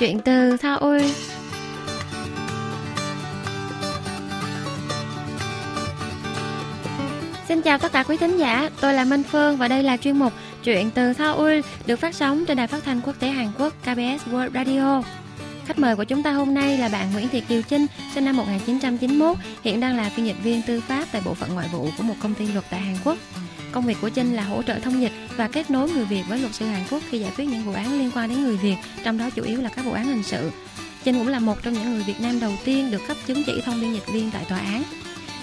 Chuyện từ Seoul Xin chào tất cả quý thính giả, tôi là Minh Phương và đây là chuyên mục Chuyện từ Seoul được phát sóng trên đài phát thanh quốc tế Hàn Quốc KBS World Radio. Khách mời của chúng ta hôm nay là bạn Nguyễn Thị Kiều Trinh, sinh năm 1991, hiện đang là phiên dịch viên tư pháp tại bộ phận ngoại vụ của một công ty luật tại Hàn Quốc. Công việc của Trinh là hỗ trợ thông dịch và kết nối người Việt với luật sư Hàn Quốc khi giải quyết những vụ án liên quan đến người Việt, trong đó chủ yếu là các vụ án hình sự. Trinh cũng là một trong những người Việt Nam đầu tiên được cấp chứng chỉ thông biên dịch viên tại tòa án.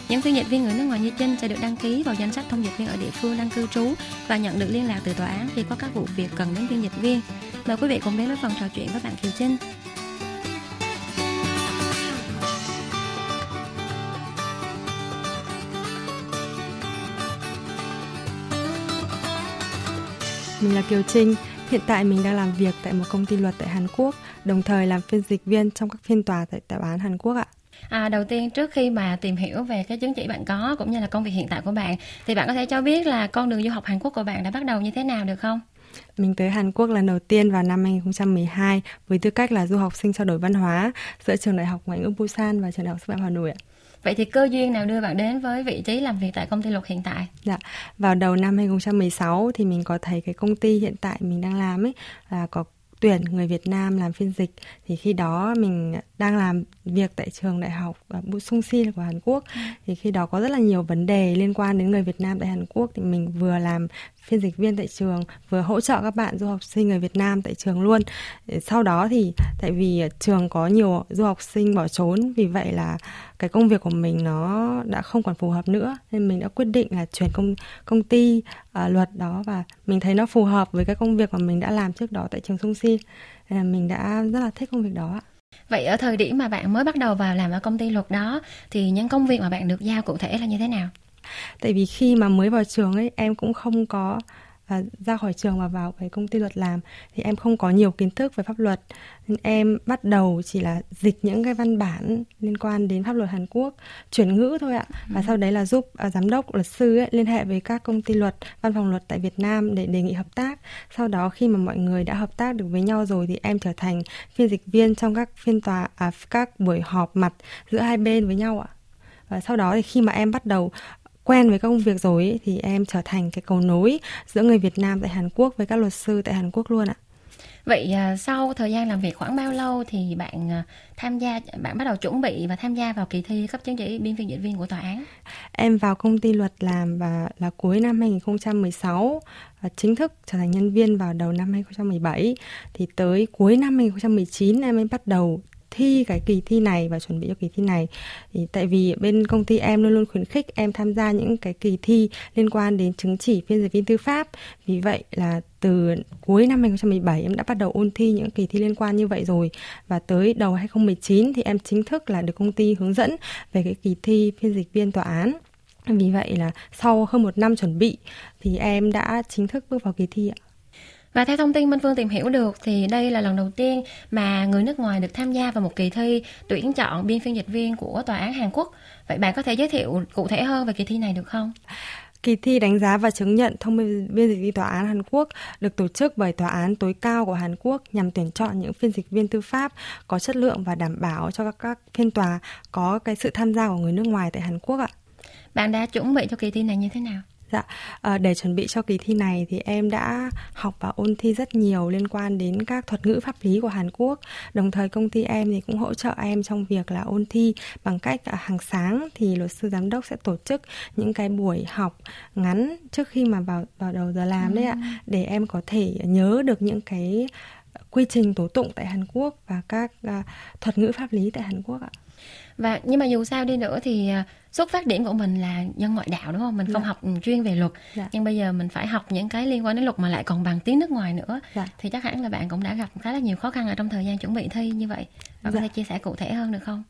Những phiên dịch viên người nước ngoài như Trinh sẽ được đăng ký vào danh sách thông dịch viên ở địa phương đang cư trú và nhận được liên lạc từ tòa án khi có các vụ việc cần đến phiên dịch viên. Mời quý vị cùng đến với phần trò chuyện với bạn Kiều Trinh. Mình là Kiều Trinh, hiện tại mình đang làm việc tại một công ty luật tại Hàn Quốc, đồng thời làm phiên dịch viên trong các phiên tòa tại tòa án Hàn Quốc ạ. À, đầu tiên trước khi mà tìm hiểu về cái chứng chỉ bạn có cũng như là công việc hiện tại của bạn thì bạn có thể cho biết là con đường du học Hàn Quốc của bạn đã bắt đầu như thế nào được không? Mình tới Hàn Quốc lần đầu tiên vào năm 2012 với tư cách là du học sinh trao đổi văn hóa giữa trường đại học ngoại ngữ Busan và trường đại học sư phạm Hà Nội ạ. Vậy thì cơ duyên nào đưa bạn đến với vị trí làm việc tại công ty luật hiện tại? Dạ, vào đầu năm 2016 thì mình có thấy cái công ty hiện tại mình đang làm ấy là có tuyển người Việt Nam làm phiên dịch thì khi đó mình đang làm việc tại trường đại học Busung Si của Hàn Quốc ừ. thì khi đó có rất là nhiều vấn đề liên quan đến người Việt Nam tại Hàn Quốc thì mình vừa làm phiên dịch viên tại trường vừa hỗ trợ các bạn du học sinh người Việt Nam tại trường luôn. Ờ, sau đó thì tại vì ờ, trường có nhiều du học sinh bỏ trốn vì vậy là cái công việc của mình nó đã không còn phù hợp nữa nên mình đã quyết định là chuyển công công ty uh, luật đó và mình thấy nó phù hợp với cái công việc mà mình đã làm trước đó tại trường Sung Si. Nên là mình đã rất là thích công việc đó Vậy ở thời điểm mà bạn mới bắt đầu vào làm ở công ty luật đó thì những công việc mà bạn được giao cụ thể là như thế nào? Tại vì khi mà mới vào trường ấy em cũng không có và ra khỏi trường và vào cái công ty luật làm thì em không có nhiều kiến thức về pháp luật. Nên em bắt đầu chỉ là dịch những cái văn bản liên quan đến pháp luật Hàn Quốc chuyển ngữ thôi ạ. Và sau đấy là giúp uh, giám đốc luật sư ấy, liên hệ với các công ty luật văn phòng luật tại Việt Nam để đề nghị hợp tác. Sau đó khi mà mọi người đã hợp tác được với nhau rồi thì em trở thành phiên dịch viên trong các phiên tòa à, các buổi họp mặt giữa hai bên với nhau ạ. Và sau đó thì khi mà em bắt đầu quen với công việc rồi thì em trở thành cái cầu nối giữa người Việt Nam tại Hàn Quốc với các luật sư tại Hàn Quốc luôn ạ. Vậy à, sau thời gian làm việc khoảng bao lâu thì bạn à, tham gia bạn bắt đầu chuẩn bị và tham gia vào kỳ thi cấp chứng chỉ biên phiên dịch viên của tòa án? Em vào công ty luật làm và là cuối năm 2016 và chính thức trở thành nhân viên vào đầu năm 2017 thì tới cuối năm 2019 em mới bắt đầu thi, cái kỳ thi này và chuẩn bị cho kỳ thi này. Thì tại vì bên công ty em luôn luôn khuyến khích em tham gia những cái kỳ thi liên quan đến chứng chỉ phiên dịch viên tư pháp. Vì vậy là từ cuối năm 2017 em đã bắt đầu ôn thi những kỳ thi liên quan như vậy rồi. Và tới đầu 2019 thì em chính thức là được công ty hướng dẫn về cái kỳ thi phiên dịch viên tòa án. Vì vậy là sau hơn một năm chuẩn bị thì em đã chính thức bước vào kỳ thi ạ. Và theo thông tin Minh Phương tìm hiểu được thì đây là lần đầu tiên mà người nước ngoài được tham gia vào một kỳ thi tuyển chọn biên phiên dịch viên của tòa án Hàn Quốc. Vậy bạn có thể giới thiệu cụ thể hơn về kỳ thi này được không? Kỳ thi đánh giá và chứng nhận thông biên dịch viên tòa án Hàn Quốc được tổ chức bởi tòa án tối cao của Hàn Quốc nhằm tuyển chọn những phiên dịch viên tư pháp có chất lượng và đảm bảo cho các, các phiên tòa có cái sự tham gia của người nước ngoài tại Hàn Quốc ạ. Bạn đã chuẩn bị cho kỳ thi này như thế nào? Dạ, à, để chuẩn bị cho kỳ thi này thì em đã học và ôn thi rất nhiều liên quan đến các thuật ngữ pháp lý của Hàn Quốc. Đồng thời công ty em thì cũng hỗ trợ em trong việc là ôn thi bằng cách hàng sáng thì luật sư giám đốc sẽ tổ chức những cái buổi học ngắn trước khi mà vào vào đầu giờ làm đấy ạ, ừ. để em có thể nhớ được những cái quy trình tố tụng tại Hàn Quốc và các uh, thuật ngữ pháp lý tại Hàn Quốc ạ và nhưng mà dù sao đi nữa thì à, xuất phát điểm của mình là nhân ngoại đạo đúng không mình không dạ. học chuyên về luật dạ. nhưng bây giờ mình phải học những cái liên quan đến luật mà lại còn bằng tiếng nước ngoài nữa dạ. thì chắc hẳn là bạn cũng đã gặp khá là nhiều khó khăn ở trong thời gian chuẩn bị thi như vậy bạn dạ. có thể chia sẻ cụ thể hơn được không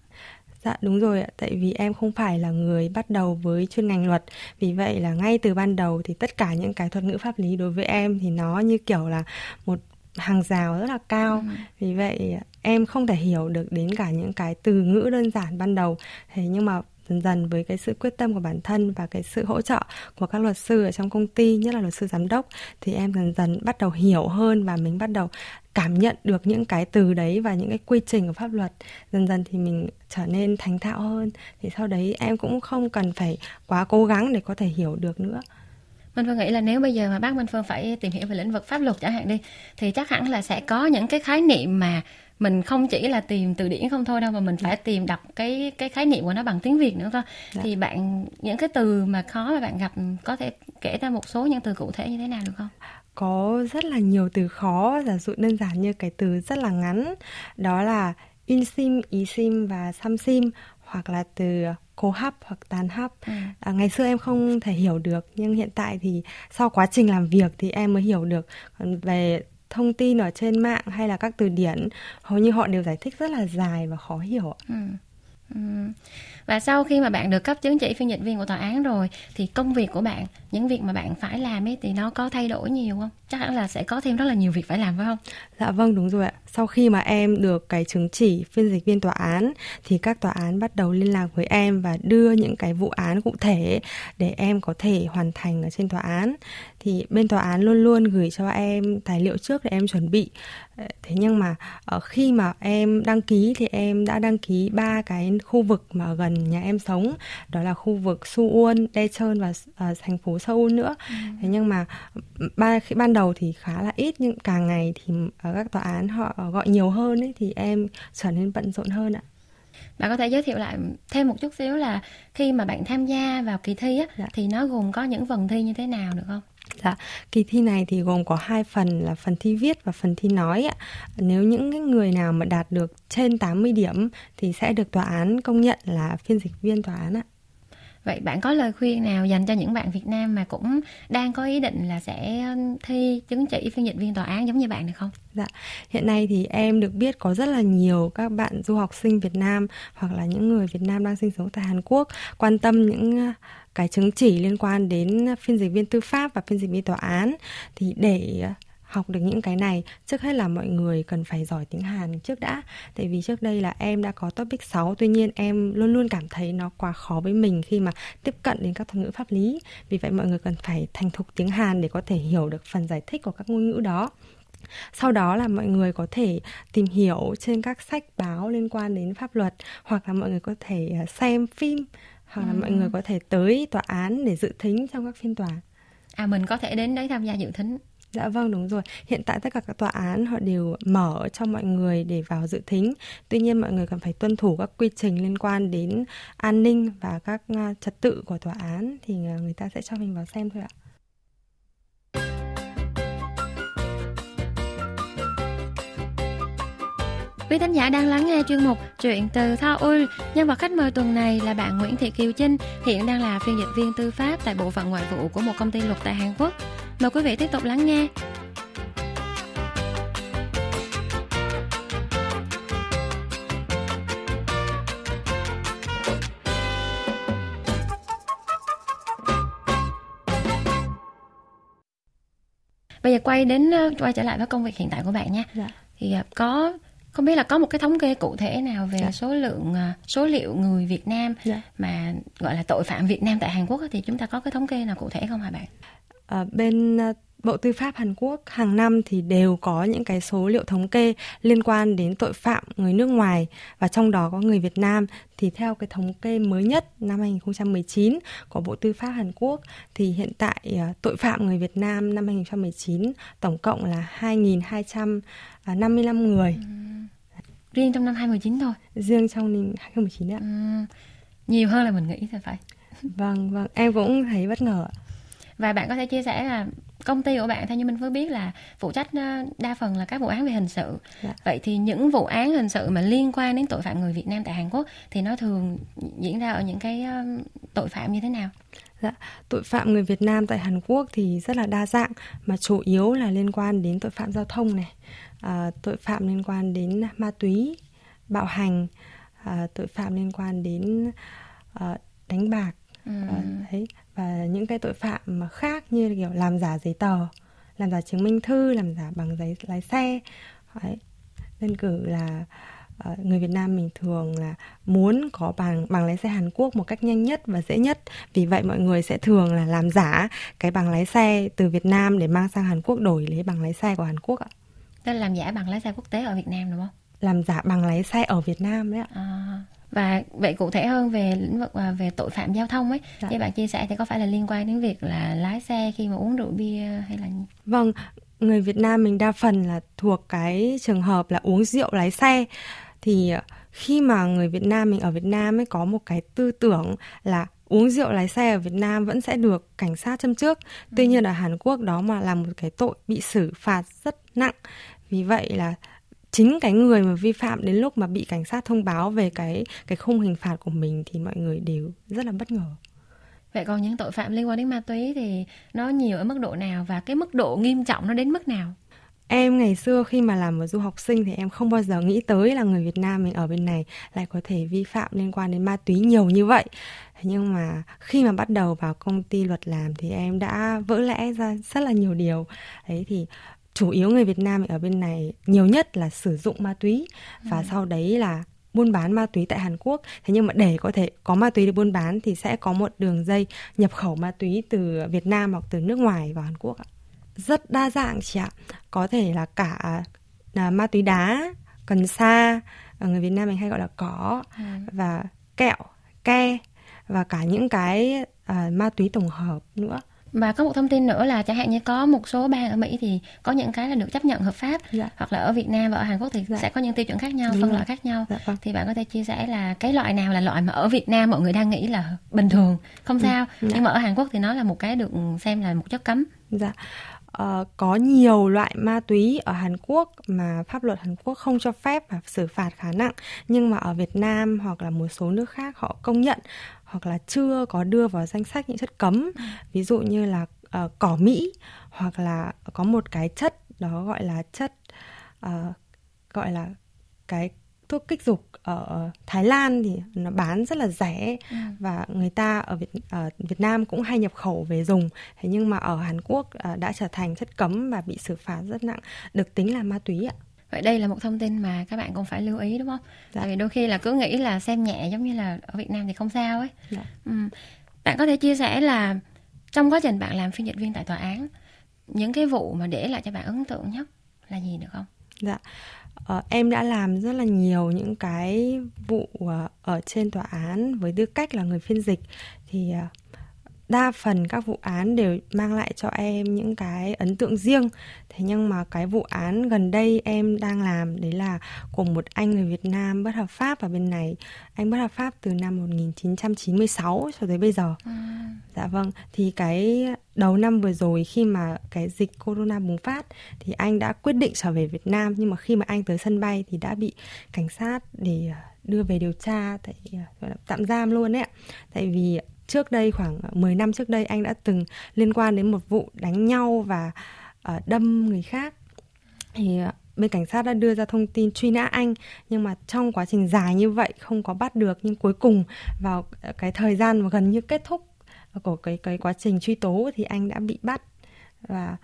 Dạ đúng rồi ạ, tại vì em không phải là người bắt đầu với chuyên ngành luật Vì vậy là ngay từ ban đầu thì tất cả những cái thuật ngữ pháp lý đối với em thì nó như kiểu là một hàng rào rất là cao. Ừ. vì vậy em không thể hiểu được đến cả những cái từ ngữ đơn giản ban đầu. Thế nhưng mà dần dần với cái sự quyết tâm của bản thân và cái sự hỗ trợ của các luật sư ở trong công ty nhất là luật sư giám đốc thì em dần dần bắt đầu hiểu hơn và mình bắt đầu cảm nhận được những cái từ đấy và những cái quy trình của pháp luật. Dần dần thì mình trở nên thành thạo hơn. Thì sau đấy em cũng không cần phải quá cố gắng để có thể hiểu được nữa Minh Phương nghĩ là nếu bây giờ mà bác Minh Phương phải tìm hiểu về lĩnh vực pháp luật chẳng hạn đi thì chắc hẳn là sẽ có những cái khái niệm mà mình không chỉ là tìm từ điển không thôi đâu mà mình phải tìm đọc cái cái khái niệm của nó bằng tiếng Việt nữa cơ. Dạ. Thì bạn những cái từ mà khó mà bạn gặp có thể kể ra một số những từ cụ thể như thế nào được không? Có rất là nhiều từ khó, giả dụ đơn giản như cái từ rất là ngắn đó là in sim, ý sim và sam sim hoặc là từ cố hấp hoặc tàn hấp ừ. à, ngày xưa em không thể hiểu được nhưng hiện tại thì sau quá trình làm việc thì em mới hiểu được còn về thông tin ở trên mạng hay là các từ điển hầu như họ đều giải thích rất là dài và khó hiểu ừ. Ừ. Và sau khi mà bạn được cấp chứng chỉ phiên dịch viên của tòa án rồi thì công việc của bạn, những việc mà bạn phải làm ấy thì nó có thay đổi nhiều không? Chắc hẳn là sẽ có thêm rất là nhiều việc phải làm phải không? Dạ vâng đúng rồi ạ. Sau khi mà em được cái chứng chỉ phiên dịch viên tòa án thì các tòa án bắt đầu liên lạc với em và đưa những cái vụ án cụ thể để em có thể hoàn thành ở trên tòa án. Thì bên tòa án luôn luôn gửi cho em tài liệu trước để em chuẩn bị. Thế nhưng mà ở khi mà em đăng ký thì em đã đăng ký ba cái khu vực mà gần nhà em sống, đó là khu vực Suwon, Daejeon và uh, thành phố Seoul nữa. Ừ. Thế nhưng mà ba khi ban đầu thì khá là ít nhưng càng ngày thì ở các tòa án họ gọi nhiều hơn ấy thì em trở nên bận rộn hơn ạ bạn có thể giới thiệu lại thêm một chút xíu là khi mà bạn tham gia vào kỳ thi á dạ. thì nó gồm có những phần thi như thế nào được không Dạ, kỳ thi này thì gồm có hai phần là phần thi viết và phần thi nói ạ. Nếu những người nào mà đạt được trên 80 điểm thì sẽ được tòa án công nhận là phiên dịch viên tòa án ạ. Vậy bạn có lời khuyên nào dành cho những bạn Việt Nam mà cũng đang có ý định là sẽ thi chứng chỉ phiên dịch viên tòa án giống như bạn được không? Dạ, hiện nay thì em được biết có rất là nhiều các bạn du học sinh Việt Nam hoặc là những người Việt Nam đang sinh sống tại Hàn Quốc quan tâm những cái chứng chỉ liên quan đến phiên dịch viên tư pháp và phiên dịch viên tòa án. Thì để à, học được những cái này, trước hết là mọi người cần phải giỏi tiếng Hàn trước đã. Tại vì trước đây là em đã có topic 6 tuy nhiên em luôn luôn cảm thấy nó quá khó với mình khi mà tiếp cận đến các thuật ngữ pháp lý. Vì vậy mọi người cần phải thành thục tiếng Hàn để có thể hiểu được phần giải thích của các ngôn ngữ đó. Sau đó là mọi người có thể tìm hiểu trên các sách báo liên quan đến pháp luật, hoặc là mọi người có thể à, xem phim hoặc là ừ. mọi người có thể tới tòa án để dự thính trong các phiên tòa à mình có thể đến đấy tham gia dự thính Dạ vâng đúng rồi. Hiện tại tất cả các tòa án họ đều mở cho mọi người để vào dự thính. Tuy nhiên mọi người cần phải tuân thủ các quy trình liên quan đến an ninh và các à, trật tự của tòa án thì à, người ta sẽ cho mình vào xem thôi ạ. Quý thính giả đang lắng nghe chuyên mục Chuyện từ Seoul. Nhân vật khách mời tuần này là bạn Nguyễn Thị Kiều Trinh, hiện đang là phiên dịch viên tư pháp tại bộ phận ngoại vụ của một công ty luật tại Hàn Quốc. Mời quý vị tiếp tục lắng nghe. Bây giờ quay đến ờ, quay trở lại với công việc hiện tại của bạn nha. Dạ. Thì ờ, có không biết là có một cái thống kê cụ thể nào về dạ. số lượng ờ, số liệu người Việt Nam dạ. mà gọi là tội phạm Việt Nam tại Hàn Quốc thì chúng ta có cái thống kê nào cụ thể không hả bạn? À, bên Bộ Tư pháp Hàn Quốc hàng năm thì đều có những cái số liệu thống kê liên quan đến tội phạm người nước ngoài và trong đó có người Việt Nam thì theo cái thống kê mới nhất năm 2019 của Bộ Tư pháp Hàn Quốc thì hiện tại à, tội phạm người Việt Nam năm 2019 tổng cộng là 2.255 người. Ừ. Riêng trong năm 2019 thôi. Riêng trong năm 2019 ạ. Ừ. Nhiều hơn là mình nghĩ thì phải. Vâng, vâng, em cũng thấy bất ngờ và bạn có thể chia sẻ là công ty của bạn theo như mình mới biết là phụ trách ờ, đa phần là các vụ án về hình sự dạ. vậy thì những vụ án hình sự mà liên quan đến tội phạm người Việt Nam tại Hàn Quốc thì nó thường diễn ra ở những cái tội phạm như thế nào Dạ, tội phạm người Việt Nam tại Hàn Quốc thì rất là đa dạng mà chủ yếu là liên quan đến tội phạm giao thông này, à, tội phạm liên quan đến ma túy, bạo hành, à, tội phạm liên quan đến à, đánh bạc, ừ. à, đấy và những cái tội phạm mà khác như kiểu làm giả giấy tờ làm giả chứng minh thư làm giả bằng giấy lái xe Đấy. đơn cử là uh, người Việt Nam mình thường là muốn có bằng bằng lái xe Hàn Quốc một cách nhanh nhất và dễ nhất vì vậy mọi người sẽ thường là làm giả cái bằng lái xe từ Việt Nam để mang sang Hàn Quốc đổi lấy bằng lái xe của Hàn Quốc ạ. Tức là làm giả bằng lái xe quốc tế ở Việt Nam đúng không? Làm giả bằng lái xe ở Việt Nam đấy ạ. À, và vậy cụ thể hơn về lĩnh vực à, về tội phạm giao thông ấy dạ. như bạn chia sẻ thì có phải là liên quan đến việc là lái xe khi mà uống rượu bia hay là vâng người Việt Nam mình đa phần là thuộc cái trường hợp là uống rượu lái xe thì à, khi mà người Việt Nam mình ở Việt Nam ấy có một cái tư tưởng là uống rượu lái xe ở Việt Nam vẫn sẽ được cảnh sát châm trước. Tuy ừ. nhiên ở Hàn Quốc đó mà là một cái tội bị xử phạt rất nặng. Vì vậy là chính cái người mà vi phạm đến lúc mà bị cảnh sát thông báo về cái cái khung hình phạt của mình thì mọi người đều rất là bất ngờ. Vậy còn những tội phạm liên quan đến ma túy thì nó nhiều ở mức độ nào và cái mức độ nghiêm trọng nó đến mức nào? Em ngày xưa khi mà làm một du học sinh thì em không bao giờ nghĩ tới là người Việt Nam mình ở bên này lại có thể vi phạm liên quan đến ma túy nhiều như vậy. Nhưng mà khi mà bắt đầu vào công ty luật làm thì em đã vỡ lẽ ra rất là nhiều điều. Đấy thì chủ yếu người Việt Nam ở bên này nhiều nhất là sử dụng ma túy và ừ. sau đấy là buôn bán ma túy tại Hàn Quốc. Thế nhưng mà để có thể có ma túy để buôn bán thì sẽ có một đường dây nhập khẩu ma túy từ Việt Nam hoặc từ nước ngoài vào Hàn Quốc ạ. Rất đa dạng chị ạ. Có thể là cả là ma túy đá, cần sa, người Việt Nam mình hay gọi là cỏ ừ. và kẹo, ke và cả những cái uh, ma túy tổng hợp nữa và có một thông tin nữa là chẳng hạn như có một số bang ở Mỹ thì có những cái là được chấp nhận hợp pháp dạ. hoặc là ở Việt Nam và ở Hàn Quốc thì dạ. sẽ có những tiêu chuẩn khác nhau, Đúng phân loại khác nhau. Dạ, vâng. Thì bạn có thể chia sẻ là cái loại nào là loại mà ở Việt Nam mọi người đang nghĩ là bình thường, không ừ, sao, dạ. nhưng mà ở Hàn Quốc thì nó là một cái được xem là một chất cấm. Dạ. Uh, có nhiều loại ma túy ở Hàn Quốc mà pháp luật Hàn Quốc không cho phép và xử phạt khá nặng nhưng mà ở Việt Nam hoặc là một số nước khác họ công nhận hoặc là chưa có đưa vào danh sách những chất cấm ừ. ví dụ như là uh, cỏ mỹ hoặc là có một cái chất đó gọi là chất uh, gọi là cái thuốc kích dục ở Thái Lan thì nó bán rất là rẻ ừ. và người ta ở Việt ở Việt Nam cũng hay nhập khẩu về dùng thế nhưng mà ở Hàn Quốc uh, đã trở thành chất cấm và bị xử phạt rất nặng được tính là ma túy ạ vậy đây là một thông tin mà các bạn cũng phải lưu ý đúng không dạ. tại vì đôi khi là cứ nghĩ là xem nhẹ giống như là ở việt nam thì không sao ấy dạ. ừ. bạn có thể chia sẻ là trong quá trình bạn làm phiên dịch viên tại tòa án những cái vụ mà để lại cho bạn ấn tượng nhất là gì được không dạ Uh, em đã làm rất là nhiều những cái vụ uh, ở trên tòa án với tư cách là người phiên dịch thì uh, đa phần các vụ án đều mang lại cho em những cái ấn tượng riêng. Thế nhưng mà cái vụ án gần đây em đang làm đấy là của một anh người Việt Nam bất hợp pháp ở bên này. Anh bất hợp pháp từ năm 1996 cho tới bây giờ. À. dạ vâng thì cái đầu năm vừa rồi khi mà cái dịch corona bùng phát thì anh đã quyết định trở về Việt Nam. Nhưng mà khi mà anh tới sân bay thì đã bị cảnh sát để đưa về điều tra tại gọi là tạm giam luôn đấy ạ. Tại vì trước đây khoảng ờ, 10 năm trước đây anh đã từng liên quan đến một vụ đánh nhau và uh, đâm người khác. Thì uh, bên cảnh sát đã đưa ra thông tin truy nã anh nhưng mà trong quá trình dài như vậy không có bắt được. Nhưng cuối cùng vào cái thời gian mà gần như kết thúc của cái cái quá trình truy tố thì anh đã bị bắt. Và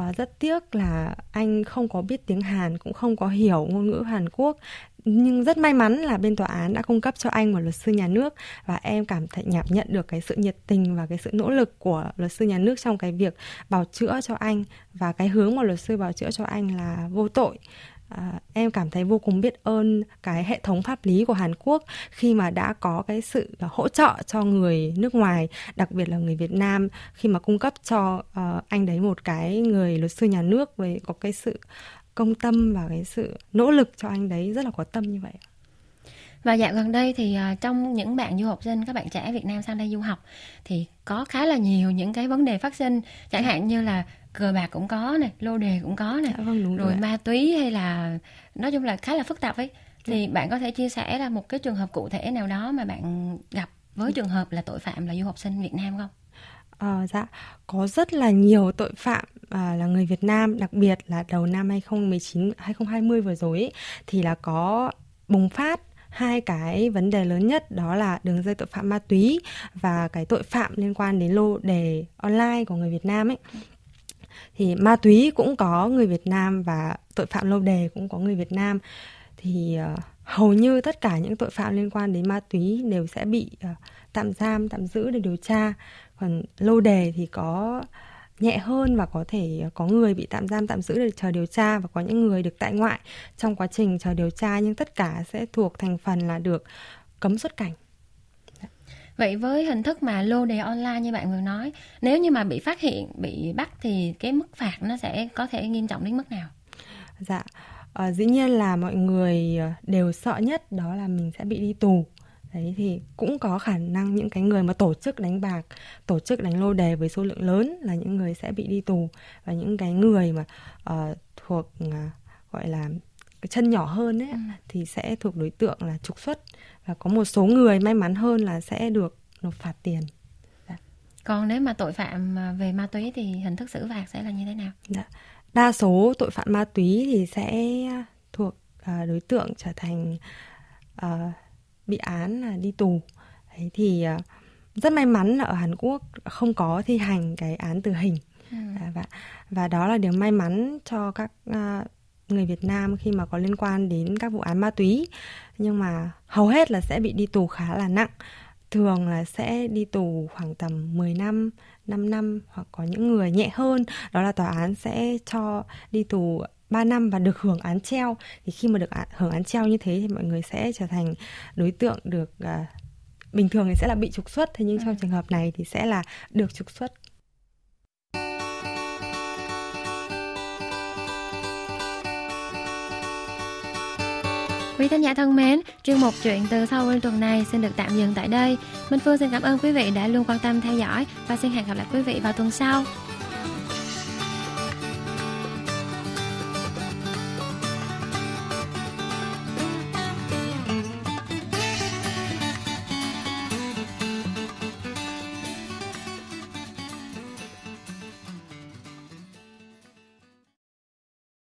uh, rất tiếc là anh không có biết tiếng Hàn cũng không có hiểu ngôn ngữ Hàn Quốc nhưng rất may mắn là bên tòa án đã cung cấp cho anh một luật sư nhà nước và em cảm thấy nhạp nhận được cái sự nhiệt tình và cái sự nỗ lực của luật sư nhà nước trong cái việc bào chữa cho anh. Và cái hướng mà luật sư bào chữa cho anh là vô tội. À, em cảm thấy vô cùng biết ơn cái hệ thống pháp lý của Hàn Quốc khi mà đã có cái sự hỗ trợ cho người nước ngoài, đặc biệt là người Việt Nam khi mà cung cấp cho uh, anh đấy một cái người luật sư nhà nước với có cái sự công tâm và cái sự nỗ lực cho anh đấy rất là có tâm như vậy và dạo gần đây thì uh, trong những bạn du học sinh các bạn trẻ Việt Nam sang đây du học thì có khá là nhiều những cái vấn đề phát sinh. Chẳng hạn như là cờ bạc cũng có này lô đề cũng có này dạ, vâng, đúng rồi, rồi ma túy hay là nói chung là khá là phức tạp ấy. Thì dạ. bạn có thể chia sẻ là một cái trường hợp cụ thể nào đó mà bạn gặp với trường hợp là tội phạm là du học sinh Việt Nam không? À, dạ, có rất là nhiều tội phạm à, là người Việt Nam, đặc biệt là đầu năm 2019, 2020 vừa rồi ý, thì là có bùng phát hai cái vấn đề lớn nhất đó là đường dây tội phạm ma túy và cái tội phạm liên quan đến lô đề online của người Việt Nam ấy thì ma túy cũng có người Việt Nam và tội phạm lô đề cũng có người Việt Nam. Thì uh, hầu như tất cả những tội phạm liên quan đến ma túy đều sẽ bị uh, tạm giam tạm giữ để điều tra. Còn lô đề thì có nhẹ hơn và có thể có người bị tạm giam tạm giữ để chờ điều tra và có những người được tại ngoại. Trong quá trình chờ điều tra nhưng tất cả sẽ thuộc thành phần là được cấm xuất cảnh. Vậy với hình thức mà lô đề online như bạn vừa nói, nếu như mà bị phát hiện, bị bắt thì cái mức phạt nó sẽ có thể nghiêm trọng đến mức nào? Dạ, à, dĩ nhiên là mọi người ờ, đều sợ nhất đó là mình sẽ bị đi tù. Đấy thì cũng có khả năng những cái người mà tổ chức đánh bạc, tổ chức đánh lô đề với số lượng lớn là những người sẽ bị đi tù và những cái người mà uh, thuộc uh, gọi là chân nhỏ hơn ấy ừ. thì sẽ thuộc đối tượng là trục xuất và có một số người may mắn hơn là sẽ được nộp phạt tiền dạ. còn nếu mà tội phạm về ma túy thì hình thức xử phạt sẽ là như thế nào dạ. Đa số tội phạm ma túy thì sẽ thuộc uh, đối tượng trở thành uh, bị án là đi tù. Đấy thì uh, rất may mắn là ở Hàn Quốc không có thi hành cái án tử hình. Ừ. À, và và đó là điều may mắn cho các uh, người Việt Nam khi mà có liên quan đến các vụ án ma túy. Nhưng mà hầu hết là sẽ bị đi tù khá là nặng thường là sẽ đi tù khoảng tầm 10 năm, 5 năm hoặc có những người nhẹ hơn. Đó là tòa án sẽ cho đi tù 3 năm và được hưởng án treo. Thì khi mà được hưởng án treo như thế thì mọi người sẽ trở thành đối tượng được uh, bình thường thì sẽ là bị trục xuất. Thế nhưng trong ừ. trường hợp này thì sẽ là được trục xuất Quý thính giả thân mến, chuyên mục chuyện từ sau tuần này xin được tạm dừng tại đây. Minh Phương xin cảm ơn quý vị đã luôn quan tâm theo dõi và xin hẹn gặp lại quý vị vào tuần sau.